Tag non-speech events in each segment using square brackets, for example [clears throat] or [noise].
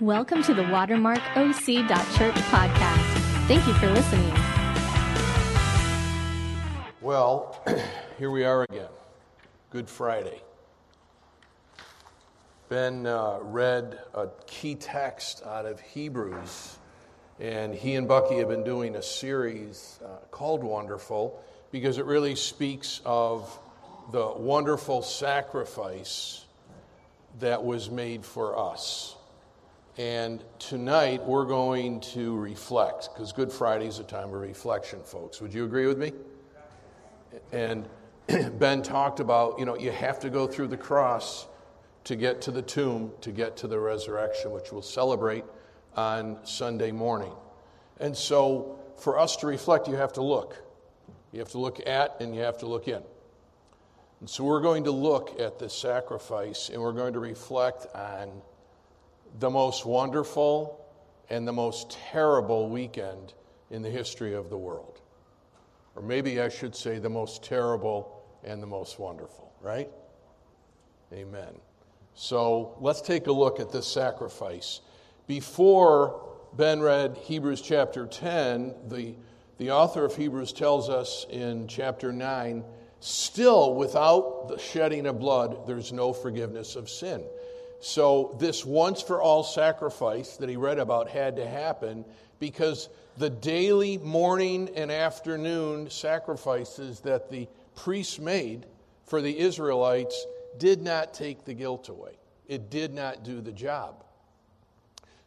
Welcome to the WatermarkOC.Church podcast. Thank you for listening. Well, [clears throat] here we are again. Good Friday. Ben uh, read a key text out of Hebrews, and he and Bucky have been doing a series uh, called Wonderful because it really speaks of the wonderful sacrifice that was made for us. And tonight we're going to reflect, because Good Friday is a time of reflection, folks. Would you agree with me? And [clears throat] Ben talked about, you know, you have to go through the cross to get to the tomb, to get to the resurrection, which we'll celebrate on Sunday morning. And so for us to reflect, you have to look. You have to look at and you have to look in. And so we're going to look at this sacrifice and we're going to reflect on the most wonderful and the most terrible weekend in the history of the world. Or maybe I should say the most terrible and the most wonderful, right? Amen. So let's take a look at this sacrifice. Before Ben read Hebrews chapter 10, the, the author of Hebrews tells us in chapter 9 still, without the shedding of blood, there's no forgiveness of sin. So, this once for all sacrifice that he read about had to happen because the daily morning and afternoon sacrifices that the priests made for the Israelites did not take the guilt away. It did not do the job.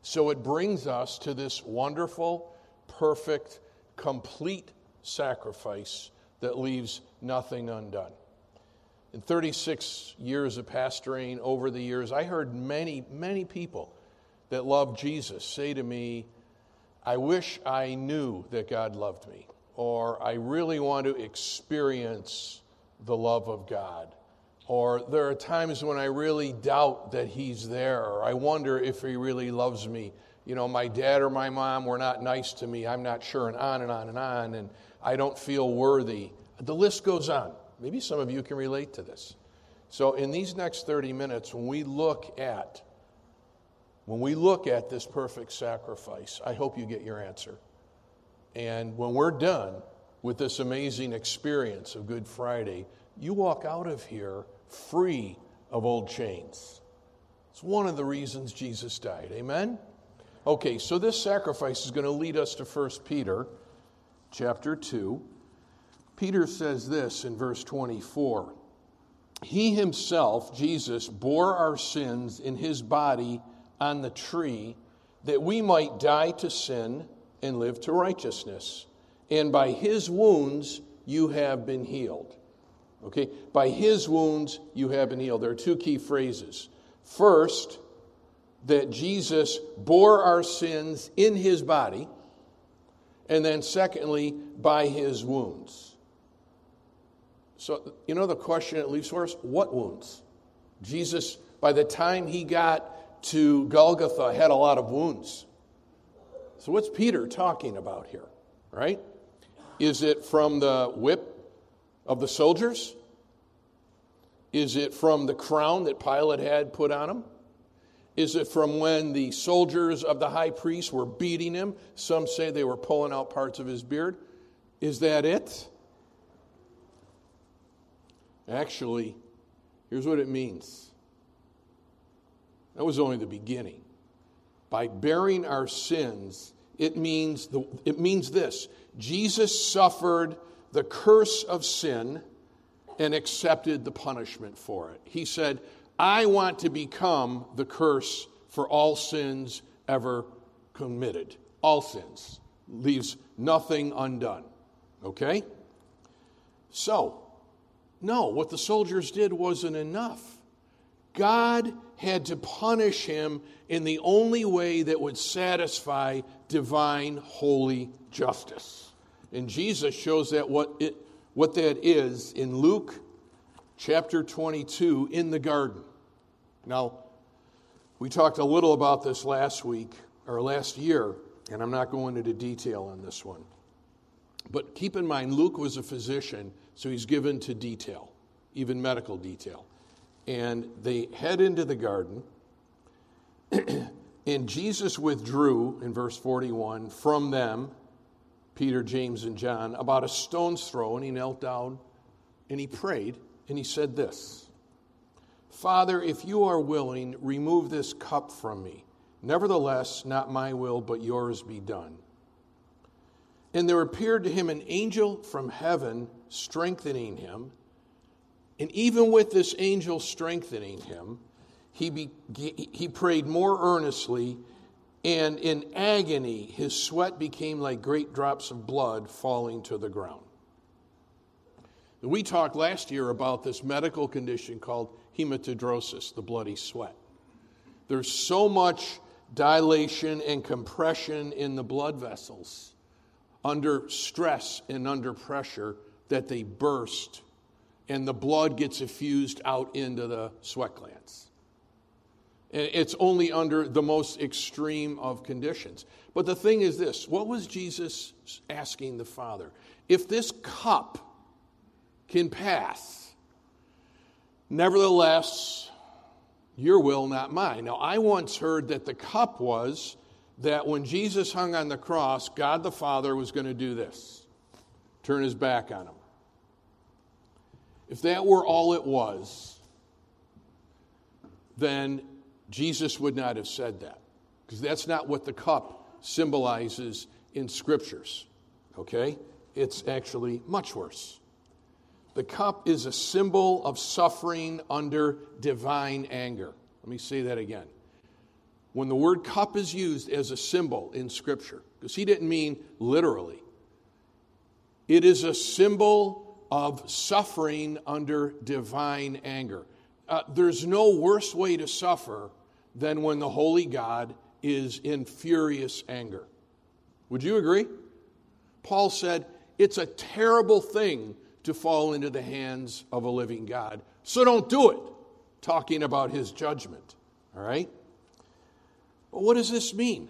So it brings us to this wonderful, perfect, complete sacrifice that leaves nothing undone. In 36 years of pastoring over the years, I heard many, many people that love Jesus say to me, I wish I knew that God loved me, or I really want to experience the love of God. Or there are times when I really doubt that He's there, or I wonder if He really loves me. You know, my dad or my mom were not nice to me. I'm not sure, and on and on and on, and I don't feel worthy. The list goes on. Maybe some of you can relate to this. So, in these next 30 minutes, when we look at when we look at this perfect sacrifice, I hope you get your answer. And when we're done with this amazing experience of Good Friday, you walk out of here free of old chains. It's one of the reasons Jesus died. Amen? Okay, so this sacrifice is going to lead us to 1 Peter chapter 2. Peter says this in verse 24 He himself, Jesus, bore our sins in his body on the tree that we might die to sin and live to righteousness. And by his wounds you have been healed. Okay? By his wounds you have been healed. There are two key phrases. First, that Jesus bore our sins in his body. And then, secondly, by his wounds. So, you know the question it leaves for us? What wounds? Jesus, by the time he got to Golgotha, had a lot of wounds. So, what's Peter talking about here, right? Is it from the whip of the soldiers? Is it from the crown that Pilate had put on him? Is it from when the soldiers of the high priest were beating him? Some say they were pulling out parts of his beard. Is that it? Actually, here's what it means that was only the beginning. By bearing our sins, it means, the, it means this Jesus suffered the curse of sin and accepted the punishment for it. He said, I want to become the curse for all sins ever committed. All sins. Leaves nothing undone. Okay? So, no, what the soldiers did wasn't enough. God had to punish him in the only way that would satisfy divine holy justice. And Jesus shows that what, it, what that is in Luke chapter 22 in the garden. Now, we talked a little about this last week or last year, and I'm not going into detail on this one. But keep in mind, Luke was a physician so he's given to detail, even medical detail. And they head into the garden, [clears throat] And Jesus withdrew, in verse 41, from them, Peter, James, and John, about a stone's throw, and he knelt down and he prayed, and he said this Father, if you are willing, remove this cup from me. Nevertheless, not my will, but yours be done. And there appeared to him an angel from heaven, strengthening him. And even with this angel strengthening him, he, be, he prayed more earnestly, and in agony, his sweat became like great drops of blood falling to the ground. We talked last year about this medical condition called hematidrosis, the bloody sweat. There's so much dilation and compression in the blood vessels under stress and under pressure that they burst and the blood gets effused out into the sweat glands. And it's only under the most extreme of conditions. But the thing is this what was Jesus asking the Father? If this cup can pass, nevertheless, your will, not mine. Now, I once heard that the cup was that when Jesus hung on the cross, God the Father was going to do this turn his back on him. If that were all it was, then Jesus would not have said that. Because that's not what the cup symbolizes in scriptures. Okay? It's actually much worse. The cup is a symbol of suffering under divine anger. Let me say that again. When the word cup is used as a symbol in Scripture, because he didn't mean literally, it is a symbol of suffering under divine anger. Uh, there's no worse way to suffer than when the holy God is in furious anger. Would you agree? Paul said, It's a terrible thing to fall into the hands of a living God. So don't do it, talking about his judgment. All right? But what does this mean?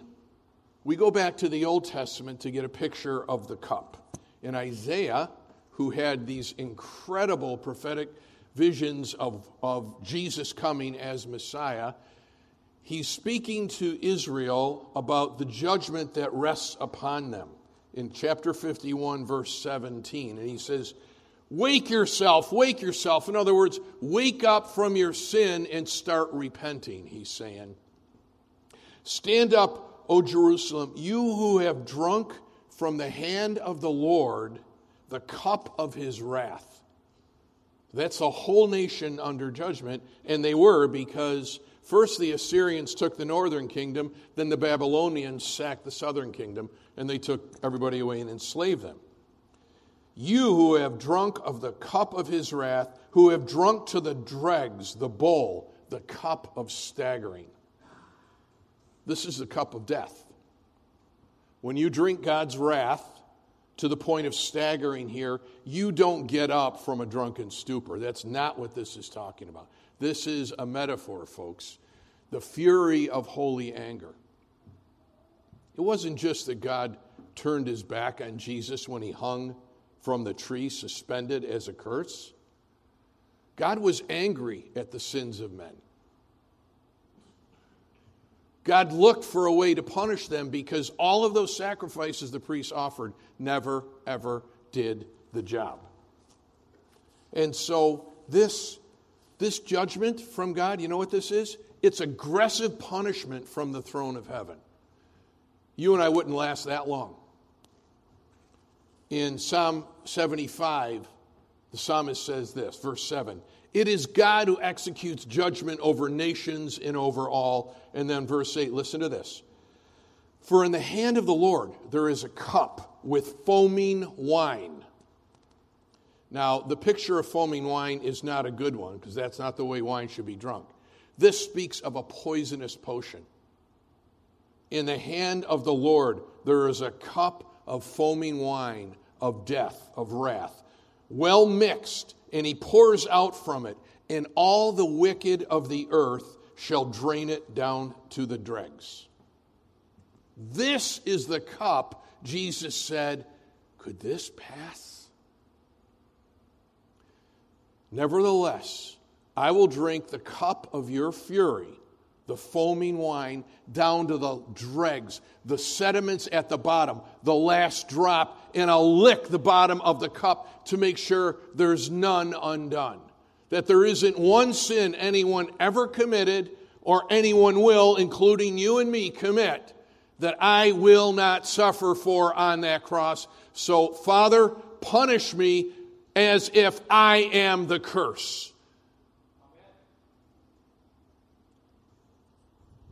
We go back to the Old Testament to get a picture of the cup. In Isaiah, who had these incredible prophetic visions of, of Jesus coming as Messiah, he's speaking to Israel about the judgment that rests upon them in chapter 51, verse 17. And he says, Wake yourself, wake yourself. In other words, wake up from your sin and start repenting, he's saying. Stand up, O Jerusalem, you who have drunk from the hand of the Lord the cup of his wrath. That's a whole nation under judgment, and they were because first the Assyrians took the northern kingdom, then the Babylonians sacked the southern kingdom, and they took everybody away and enslaved them. You who have drunk of the cup of his wrath, who have drunk to the dregs, the bowl, the cup of staggering. This is the cup of death. When you drink God's wrath to the point of staggering here, you don't get up from a drunken stupor. That's not what this is talking about. This is a metaphor, folks. The fury of holy anger. It wasn't just that God turned his back on Jesus when he hung from the tree suspended as a curse. God was angry at the sins of men. God looked for a way to punish them because all of those sacrifices the priests offered never, ever did the job. And so, this, this judgment from God, you know what this is? It's aggressive punishment from the throne of heaven. You and I wouldn't last that long in Psalm 75, the psalmist says this, verse 7 It is God who executes judgment over nations and over all. And then verse 8, listen to this. For in the hand of the Lord there is a cup with foaming wine. Now, the picture of foaming wine is not a good one because that's not the way wine should be drunk. This speaks of a poisonous potion. In the hand of the Lord there is a cup of foaming wine, of death, of wrath, well mixed, and he pours out from it, and all the wicked of the earth shall drain it down to the dregs. This is the cup, Jesus said, could this pass? Nevertheless, I will drink the cup of your fury, the foaming wine down to the dregs, the sediments at the bottom, the last drop, and I'll lick the bottom of the cup to make sure there's none undone. That there isn't one sin anyone ever committed or anyone will, including you and me, commit that I will not suffer for on that cross. So, Father, punish me as if I am the curse.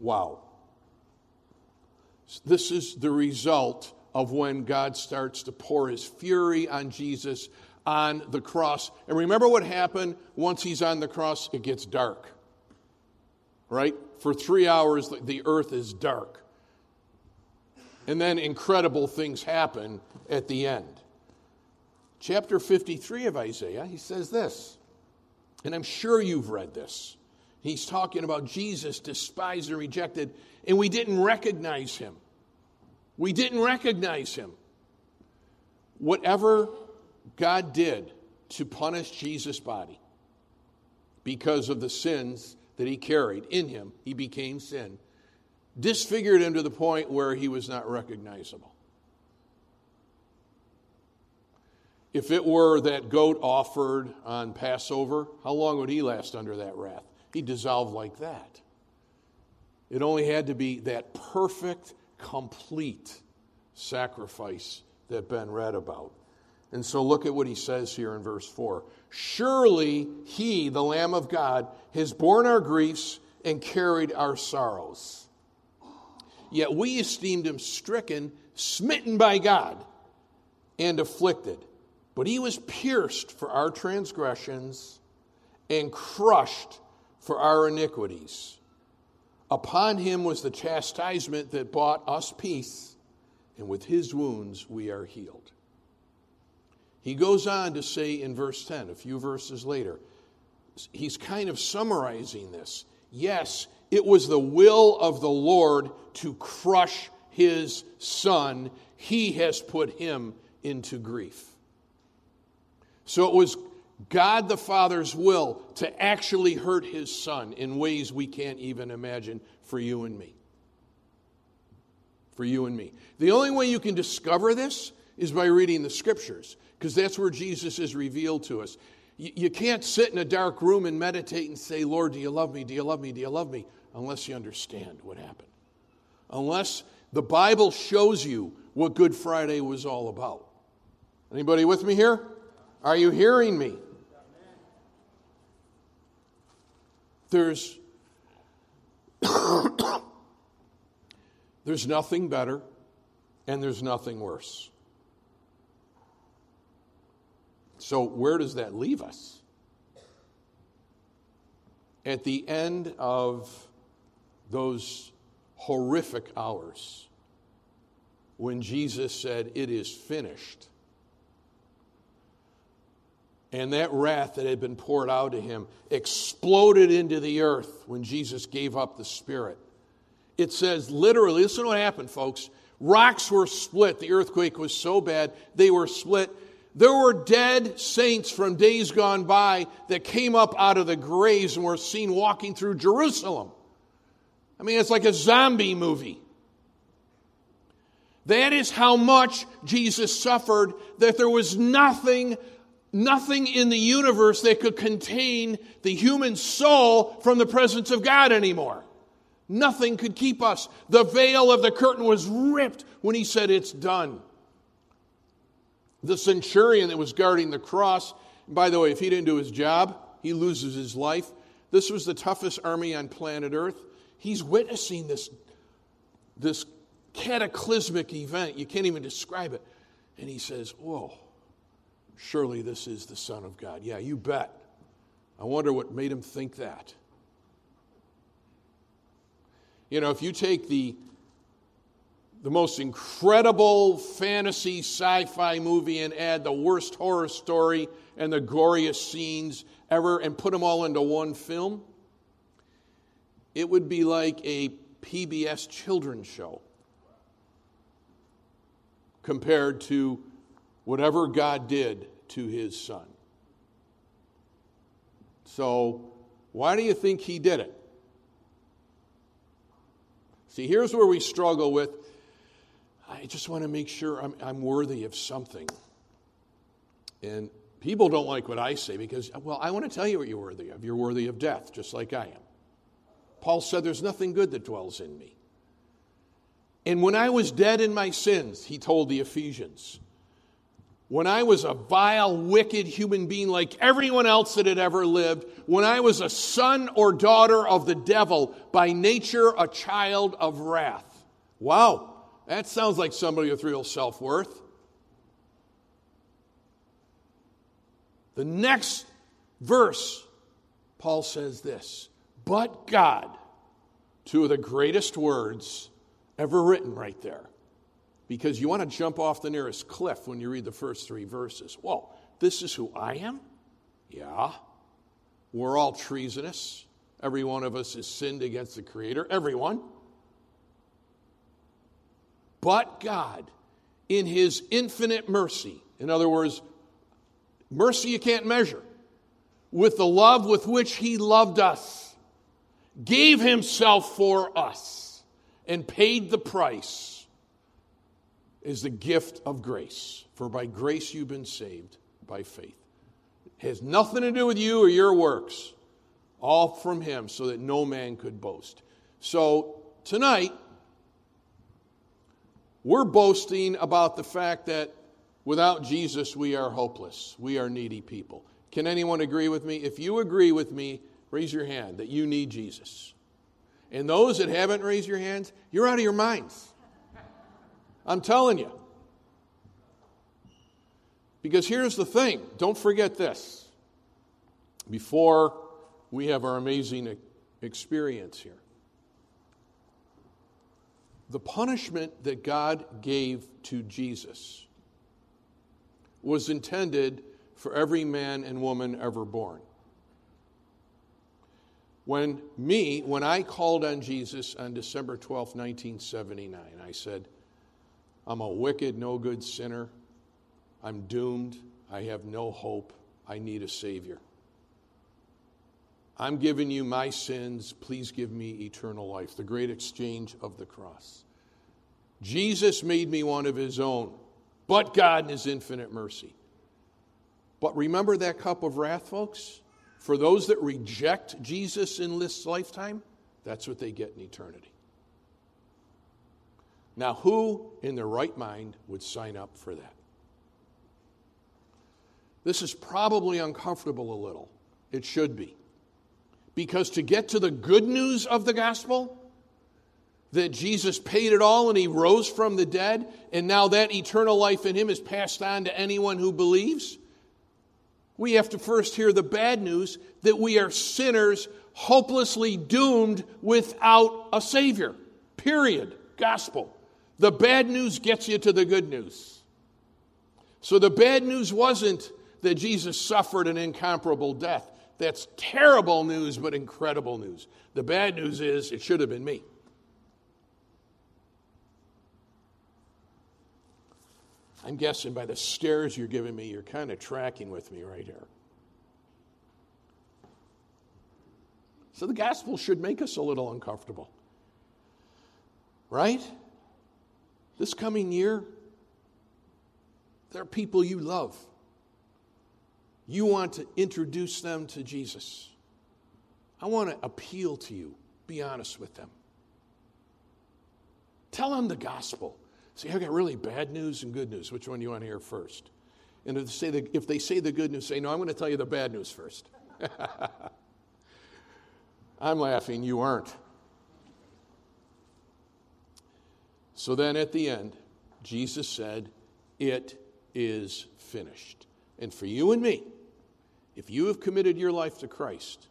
Wow. This is the result of when God starts to pour his fury on Jesus on the cross. And remember what happened once he's on the cross? It gets dark. Right? For three hours, the earth is dark. And then incredible things happen at the end. Chapter 53 of Isaiah, he says this, and I'm sure you've read this. He's talking about Jesus despised and rejected, and we didn't recognize him. We didn't recognize him. Whatever God did to punish Jesus' body because of the sins that he carried in him, he became sin, disfigured him to the point where he was not recognizable. If it were that goat offered on Passover, how long would he last under that wrath? He dissolved like that. It only had to be that perfect, complete sacrifice that Ben read about. And so look at what he says here in verse 4. Surely he, the Lamb of God, has borne our griefs and carried our sorrows. Yet we esteemed him stricken, smitten by God, and afflicted. But he was pierced for our transgressions and crushed for our iniquities. Upon him was the chastisement that brought us peace, and with his wounds we are healed. He goes on to say in verse 10, a few verses later, he's kind of summarizing this. Yes, it was the will of the Lord to crush his son. He has put him into grief. So it was God the Father's will to actually hurt his son in ways we can't even imagine for you and me. For you and me. The only way you can discover this is by reading the scriptures, because that's where Jesus is revealed to us. You, you can't sit in a dark room and meditate and say, Lord, do you love me? Do you love me? Do you love me? Unless you understand what happened. Unless the Bible shows you what Good Friday was all about. Anybody with me here? Are you hearing me? There's, [coughs] there's nothing better and there's nothing worse. So, where does that leave us? At the end of those horrific hours, when Jesus said, It is finished, and that wrath that had been poured out to him exploded into the earth when Jesus gave up the Spirit. It says literally, listen to what happened, folks. Rocks were split. The earthquake was so bad, they were split. There were dead saints from days gone by that came up out of the graves and were seen walking through Jerusalem. I mean, it's like a zombie movie. That is how much Jesus suffered, that there was nothing nothing in the universe that could contain the human soul from the presence of God anymore. Nothing could keep us. The veil of the curtain was ripped when he said, It's done. The centurion that was guarding the cross, by the way, if he didn't do his job, he loses his life. This was the toughest army on planet Earth. He's witnessing this, this cataclysmic event. You can't even describe it. And he says, Whoa Surely this is the Son of God. Yeah, you bet. I wonder what made him think that. You know, if you take the the most incredible fantasy sci-fi movie and add the worst horror story and the goriest scenes ever and put them all into one film, it would be like a PBS children's show compared to whatever God did to his son. So, why do you think he did it? See, here's where we struggle with I just want to make sure I'm, I'm worthy of something. And people don't like what I say because, well, I want to tell you what you're worthy of. You're worthy of death, just like I am. Paul said, There's nothing good that dwells in me. And when I was dead in my sins, he told the Ephesians, when I was a vile, wicked human being like everyone else that had ever lived, when I was a son or daughter of the devil, by nature a child of wrath. Wow, that sounds like somebody with real self worth. The next verse, Paul says this But God, two of the greatest words ever written right there because you want to jump off the nearest cliff when you read the first three verses. Well, this is who I am? Yeah. We're all treasonous. Every one of us has sinned against the Creator. Everyone. But God, in His infinite mercy, in other words, mercy you can't measure, with the love with which He loved us, gave Himself for us and paid the price is the gift of grace. For by grace you've been saved by faith. It has nothing to do with you or your works, all from Him, so that no man could boast. So tonight, we're boasting about the fact that without Jesus, we are hopeless. We are needy people. Can anyone agree with me? If you agree with me, raise your hand that you need Jesus. And those that haven't raised your hands, you're out of your minds. I'm telling you. Because here's the thing don't forget this before we have our amazing experience here. The punishment that God gave to Jesus was intended for every man and woman ever born. When me, when I called on Jesus on December 12, 1979, I said, I'm a wicked, no good sinner. I'm doomed. I have no hope. I need a Savior. I'm giving you my sins. Please give me eternal life. The great exchange of the cross. Jesus made me one of his own, but God in his infinite mercy. But remember that cup of wrath, folks? For those that reject Jesus in this lifetime, that's what they get in eternity. Now, who in their right mind would sign up for that? This is probably uncomfortable a little. It should be. Because to get to the good news of the gospel, that Jesus paid it all and he rose from the dead, and now that eternal life in him is passed on to anyone who believes, we have to first hear the bad news that we are sinners hopelessly doomed without a Savior. Period. Gospel. The bad news gets you to the good news. So the bad news wasn't that Jesus suffered an incomparable death. That's terrible news, but incredible news. The bad news is it should have been me. I'm guessing by the stares you're giving me, you're kind of tracking with me right here. So the gospel should make us a little uncomfortable. Right? This coming year, there are people you love. You want to introduce them to Jesus. I want to appeal to you. Be honest with them. Tell them the gospel. See, I've got really bad news and good news. Which one do you want to hear first? And if they say the, if they say the good news, say, No, I'm going to tell you the bad news first. [laughs] I'm laughing, you aren't. So then at the end, Jesus said, It is finished. And for you and me, if you have committed your life to Christ,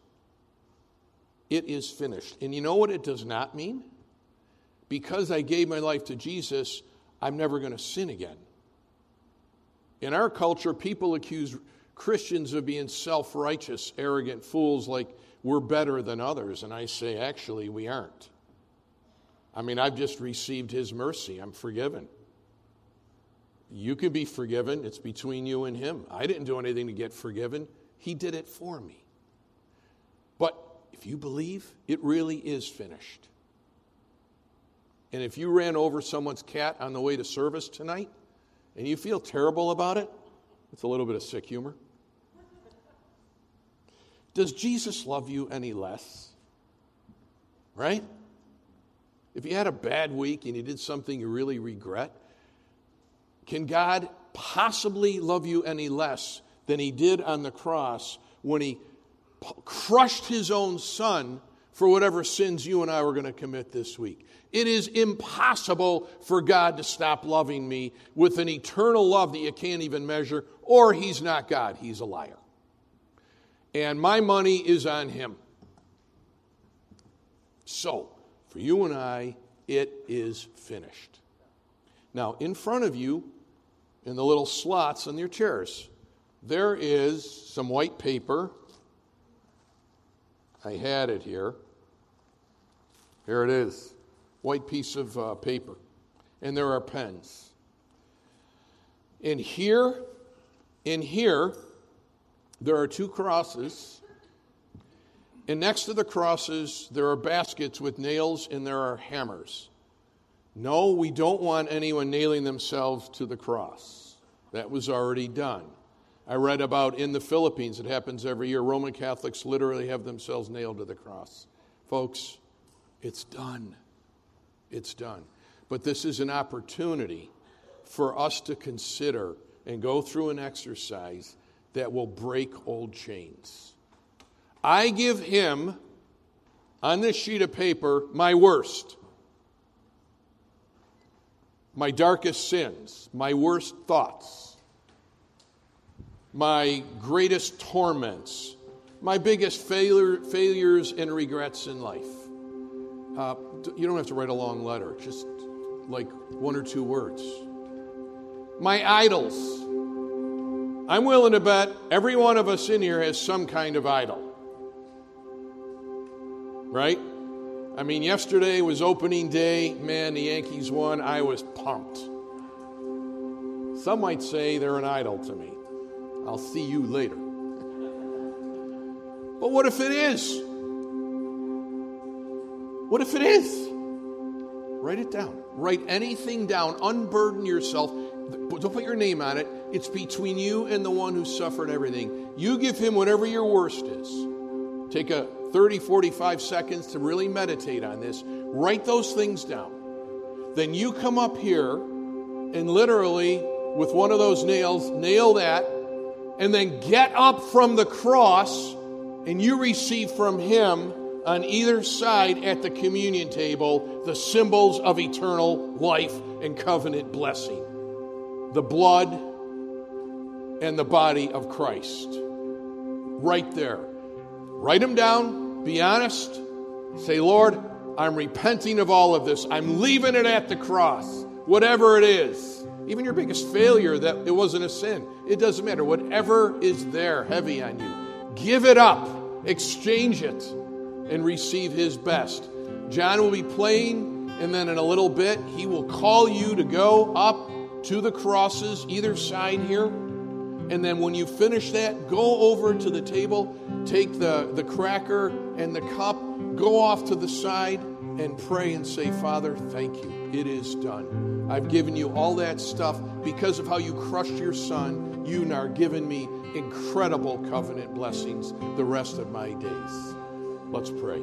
it is finished. And you know what it does not mean? Because I gave my life to Jesus, I'm never going to sin again. In our culture, people accuse Christians of being self righteous, arrogant fools like we're better than others. And I say, actually, we aren't. I mean, I've just received His mercy. I'm forgiven. You can be forgiven. It's between you and Him. I didn't do anything to get forgiven, He did it for me. But if you believe, it really is finished. And if you ran over someone's cat on the way to service tonight and you feel terrible about it, it's a little bit of sick humor. Does Jesus love you any less? Right? If you had a bad week and you did something you really regret, can God possibly love you any less than he did on the cross when he crushed his own son for whatever sins you and I were going to commit this week? It is impossible for God to stop loving me with an eternal love that you can't even measure, or he's not God, he's a liar and my money is on him. So, for you and I, it is finished. Now, in front of you, in the little slots on your chairs, there is some white paper. I had it here. Here it is white piece of uh, paper. And there are pens. In here, in here, there are two crosses. And next to the crosses, there are baskets with nails and there are hammers. No, we don't want anyone nailing themselves to the cross. That was already done. I read about in the Philippines, it happens every year. Roman Catholics literally have themselves nailed to the cross. Folks, it's done. It's done. But this is an opportunity for us to consider and go through an exercise that will break old chains. I give him on this sheet of paper my worst, my darkest sins, my worst thoughts, my greatest torments, my biggest failure, failures and regrets in life. Uh, you don't have to write a long letter, just like one or two words. My idols I'm willing to bet every one of us in here has some kind of idol. Right? I mean, yesterday was opening day. Man, the Yankees won. I was pumped. Some might say they're an idol to me. I'll see you later. But what if it is? What if it is? Write it down. Write anything down. Unburden yourself. Don't put your name on it. It's between you and the one who suffered everything. You give him whatever your worst is. Take a 30, 45 seconds to really meditate on this. Write those things down. Then you come up here and literally, with one of those nails, nail that, and then get up from the cross and you receive from him on either side at the communion table the symbols of eternal life and covenant blessing the blood and the body of Christ. Right there. Write them down, be honest, say, Lord, I'm repenting of all of this. I'm leaving it at the cross, whatever it is. Even your biggest failure that it wasn't a sin. It doesn't matter. Whatever is there heavy on you, give it up, exchange it, and receive His best. John will be playing, and then in a little bit, he will call you to go up to the crosses, either side here. And then when you finish that, go over to the table, take the, the cracker and the cup, go off to the side, and pray and say, Father, thank you. It is done. I've given you all that stuff because of how you crushed your son. You are giving me incredible covenant blessings the rest of my days. Let's pray.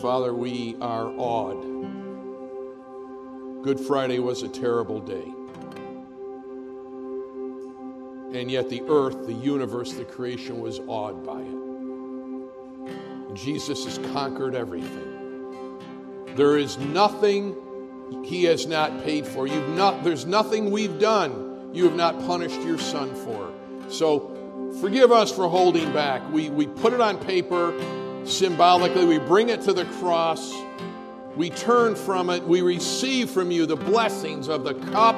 Father, we are awed Good Friday was a terrible day. And yet, the earth, the universe, the creation was awed by it. Jesus has conquered everything. There is nothing he has not paid for. You've not, there's nothing we've done you have not punished your son for. So forgive us for holding back. We, we put it on paper symbolically, we bring it to the cross. We turn from it, we receive from you the blessings of the cup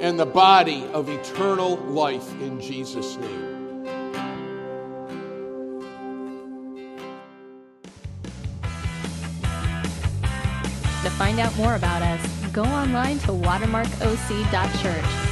and the body of eternal life in Jesus' name. To find out more about us, go online to watermarkoc.church